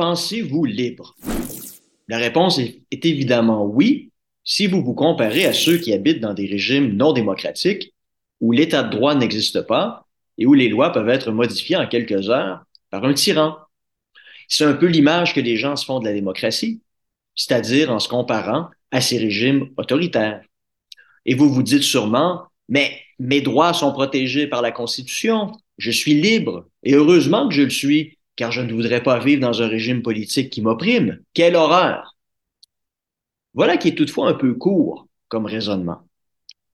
pensez-vous libre? La réponse est, évidemment oui, si vous vous comparez à ceux qui habitent dans des régimes non démocratiques où l'état de droit n'existe pas et où les lois peuvent être modifiées en quelques heures par un tyran. C'est un peu l'image que les gens se font de la démocratie, c'est-à-dire en se comparant à ces régimes autoritaires. Et vous vous dites sûrement, mais mes droits sont protégés par la Constitution, je suis libre, et heureusement que je le suis, car je ne voudrais pas vivre dans un régime politique qui m'opprime. Quelle horreur! Voilà qui est toutefois un peu court comme raisonnement,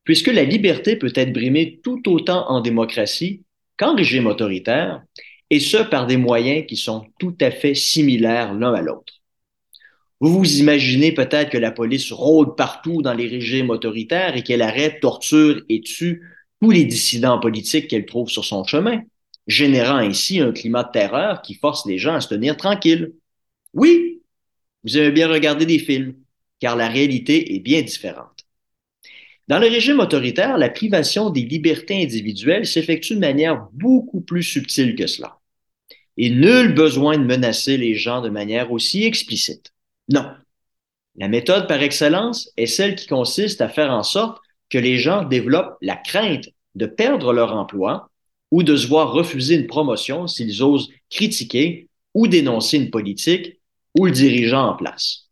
puisque la liberté peut être brimée tout autant en démocratie qu'en régime autoritaire, et ce par des moyens qui sont tout à fait similaires l'un à l'autre. Vous vous imaginez peut-être que la police rôde partout dans les régimes autoritaires et qu'elle arrête, torture et tue tous les dissidents politiques qu'elle trouve sur son chemin, générant ainsi un climat de terreur qui force les gens à se tenir tranquilles. Oui, vous avez bien regardé des films, car la réalité est bien différente. Dans le régime autoritaire, la privation des libertés individuelles s'effectue de manière beaucoup plus subtile que cela. Et nul besoin de menacer les gens de manière aussi explicite. Non. La méthode par excellence est celle qui consiste à faire en sorte que les gens développent la crainte de perdre leur emploi ou de se voir refuser une promotion s'ils osent critiquer ou dénoncer une politique ou le dirigeant en place.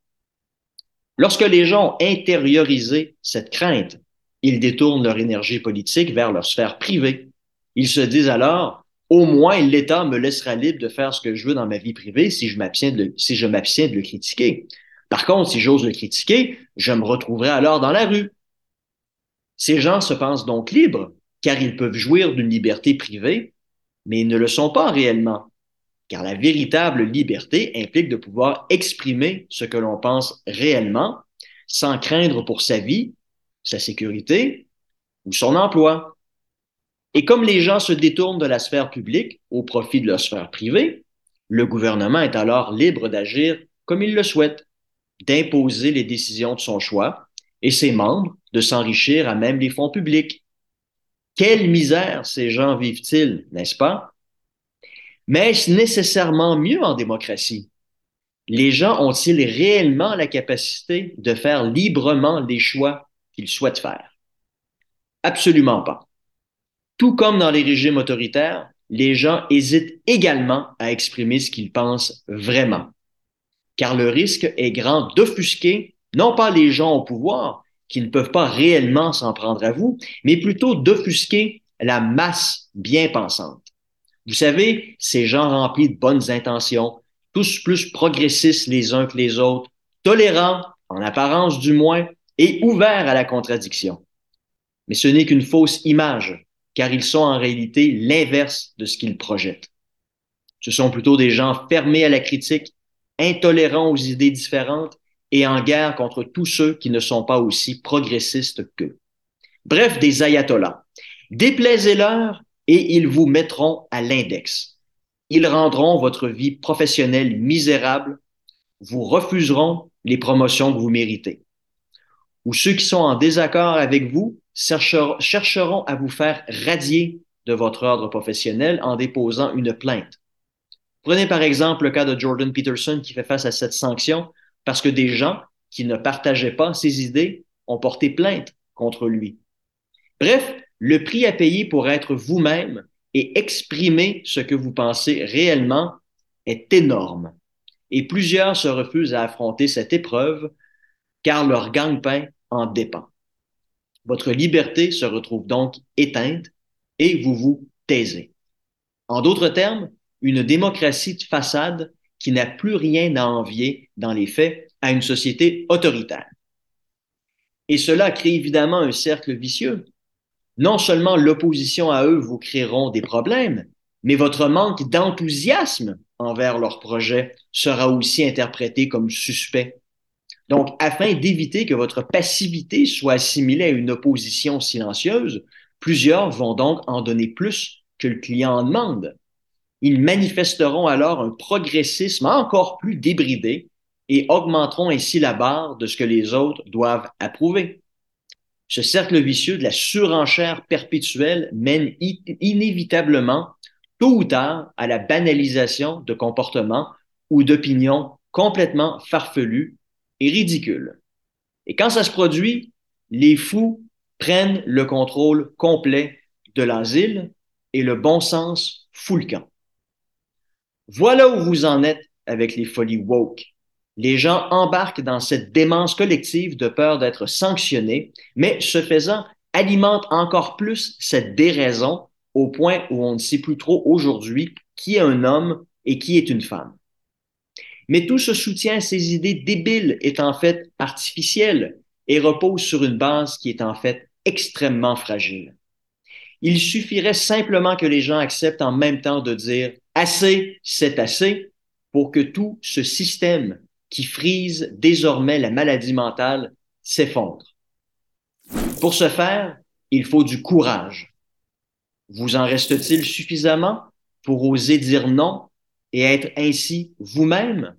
Lorsque les gens ont intériorisé cette crainte ils détournent leur énergie politique vers leur sphère privée. Ils se disent alors, au moins l'État me laissera libre de faire ce que je veux dans ma vie privée si je m'abstiens de, si je m'abstiens de le critiquer. Par contre, si j'ose le critiquer, je me retrouverai alors dans la rue. Ces gens se pensent donc libres, car ils peuvent jouir d'une liberté privée, mais ils ne le sont pas réellement, car la véritable liberté implique de pouvoir exprimer ce que l'on pense réellement, sans craindre pour sa vie sa sécurité ou son emploi. Et comme les gens se détournent de la sphère publique au profit de leur sphère privée, le gouvernement est alors libre d'agir comme il le souhaite, d'imposer les décisions de son choix et ses membres de s'enrichir à même les fonds publics. Quelle misère ces gens vivent-ils, n'est-ce pas? Mais est-ce nécessairement mieux en démocratie? Les gens ont-ils réellement la capacité de faire librement les choix qu'ils souhaitent faire? Absolument pas. Tout comme dans les régimes autoritaires, les gens hésitent également à exprimer ce qu'ils pensent vraiment, car le risque est grand d'offusquer non pas les gens au pouvoir, qui ne peuvent pas réellement s'en prendre à vous, mais plutôt d'offusquer la masse bien pensante. Vous savez, ces gens remplis de bonnes intentions, tous plus progressistes les uns que les autres, tolérants, en apparence du moins, et ouverts à la contradiction. Mais ce n'est qu'une fausse image, car ils sont en réalité l'inverse de ce qu'ils projettent. Ce sont plutôt des gens fermés à la critique, intolérants aux idées différentes et en guerre contre tous ceux qui ne sont pas aussi progressistes qu'eux. Bref, des ayatollahs. Déplaisez-leur et ils vous mettront à l'index. Ils rendront votre vie professionnelle misérable, vous refuseront les promotions que vous méritez ou ceux qui sont en désaccord avec vous chercheront à vous faire radier de votre ordre professionnel en déposant une plainte. Prenez par exemple le cas de Jordan Peterson qui fait face à cette sanction parce que des gens qui ne partageaient pas ses idées ont porté plainte contre lui. Bref, le prix à payer pour être vous-même et exprimer ce que vous pensez réellement est énorme. Et plusieurs se refusent à affronter cette épreuve car leur gagne-pain en dépend. Votre liberté se retrouve donc éteinte et vous vous taisez. En d'autres termes, une démocratie de façade qui n'a plus rien à envier dans les faits à une société autoritaire. Et cela crée évidemment un cercle vicieux. Non seulement l'opposition à eux vous créeront des problèmes, mais votre manque d'enthousiasme envers leur projet sera aussi interprété comme suspect donc, afin d'éviter que votre passivité soit assimilée à une opposition silencieuse, plusieurs vont donc en donner plus que le client en demande. Ils manifesteront alors un progressisme encore plus débridé et augmenteront ainsi la barre de ce que les autres doivent approuver. Ce cercle vicieux de la surenchère perpétuelle mène inévitablement, tôt ou tard, à la banalisation de comportements ou d'opinions complètement farfelues et ridicules. Et quand ça se produit, les fous prennent le contrôle complet de l'asile et le bon sens fout le camp. Voilà où vous en êtes avec les folies woke. Les gens embarquent dans cette démence collective de peur d'être sanctionnés, mais ce faisant, alimentent encore plus cette déraison au point où on ne sait plus trop aujourd'hui qui est un homme et qui est une femme. Mais tout ce soutien à ces idées débiles est en fait artificiel et repose sur une base qui est en fait extrêmement fragile. Il suffirait simplement que les gens acceptent en même temps de dire assez, c'est assez pour que tout ce système qui frise désormais la maladie mentale s'effondre. Pour ce faire, il faut du courage. Vous en reste-t-il suffisamment pour oser dire non et être ainsi vous-même?